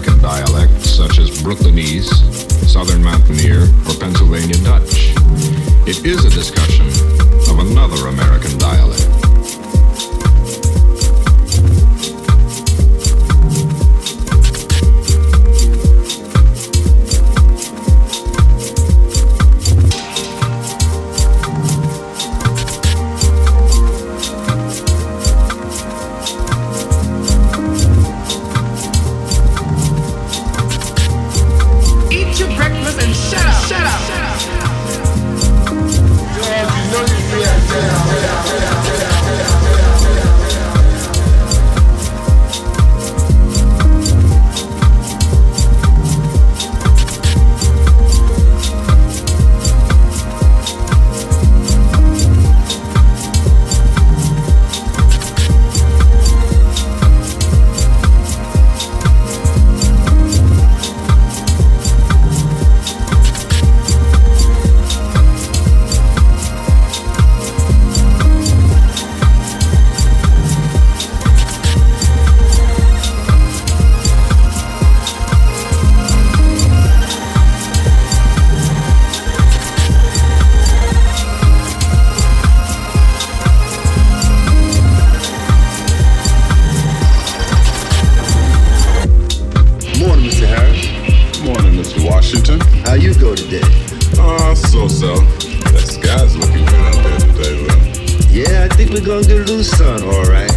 American dialects such as Brooklynese, Southern Mountaineer, or Pennsylvania Dutch. It is a discussion of another American. alright.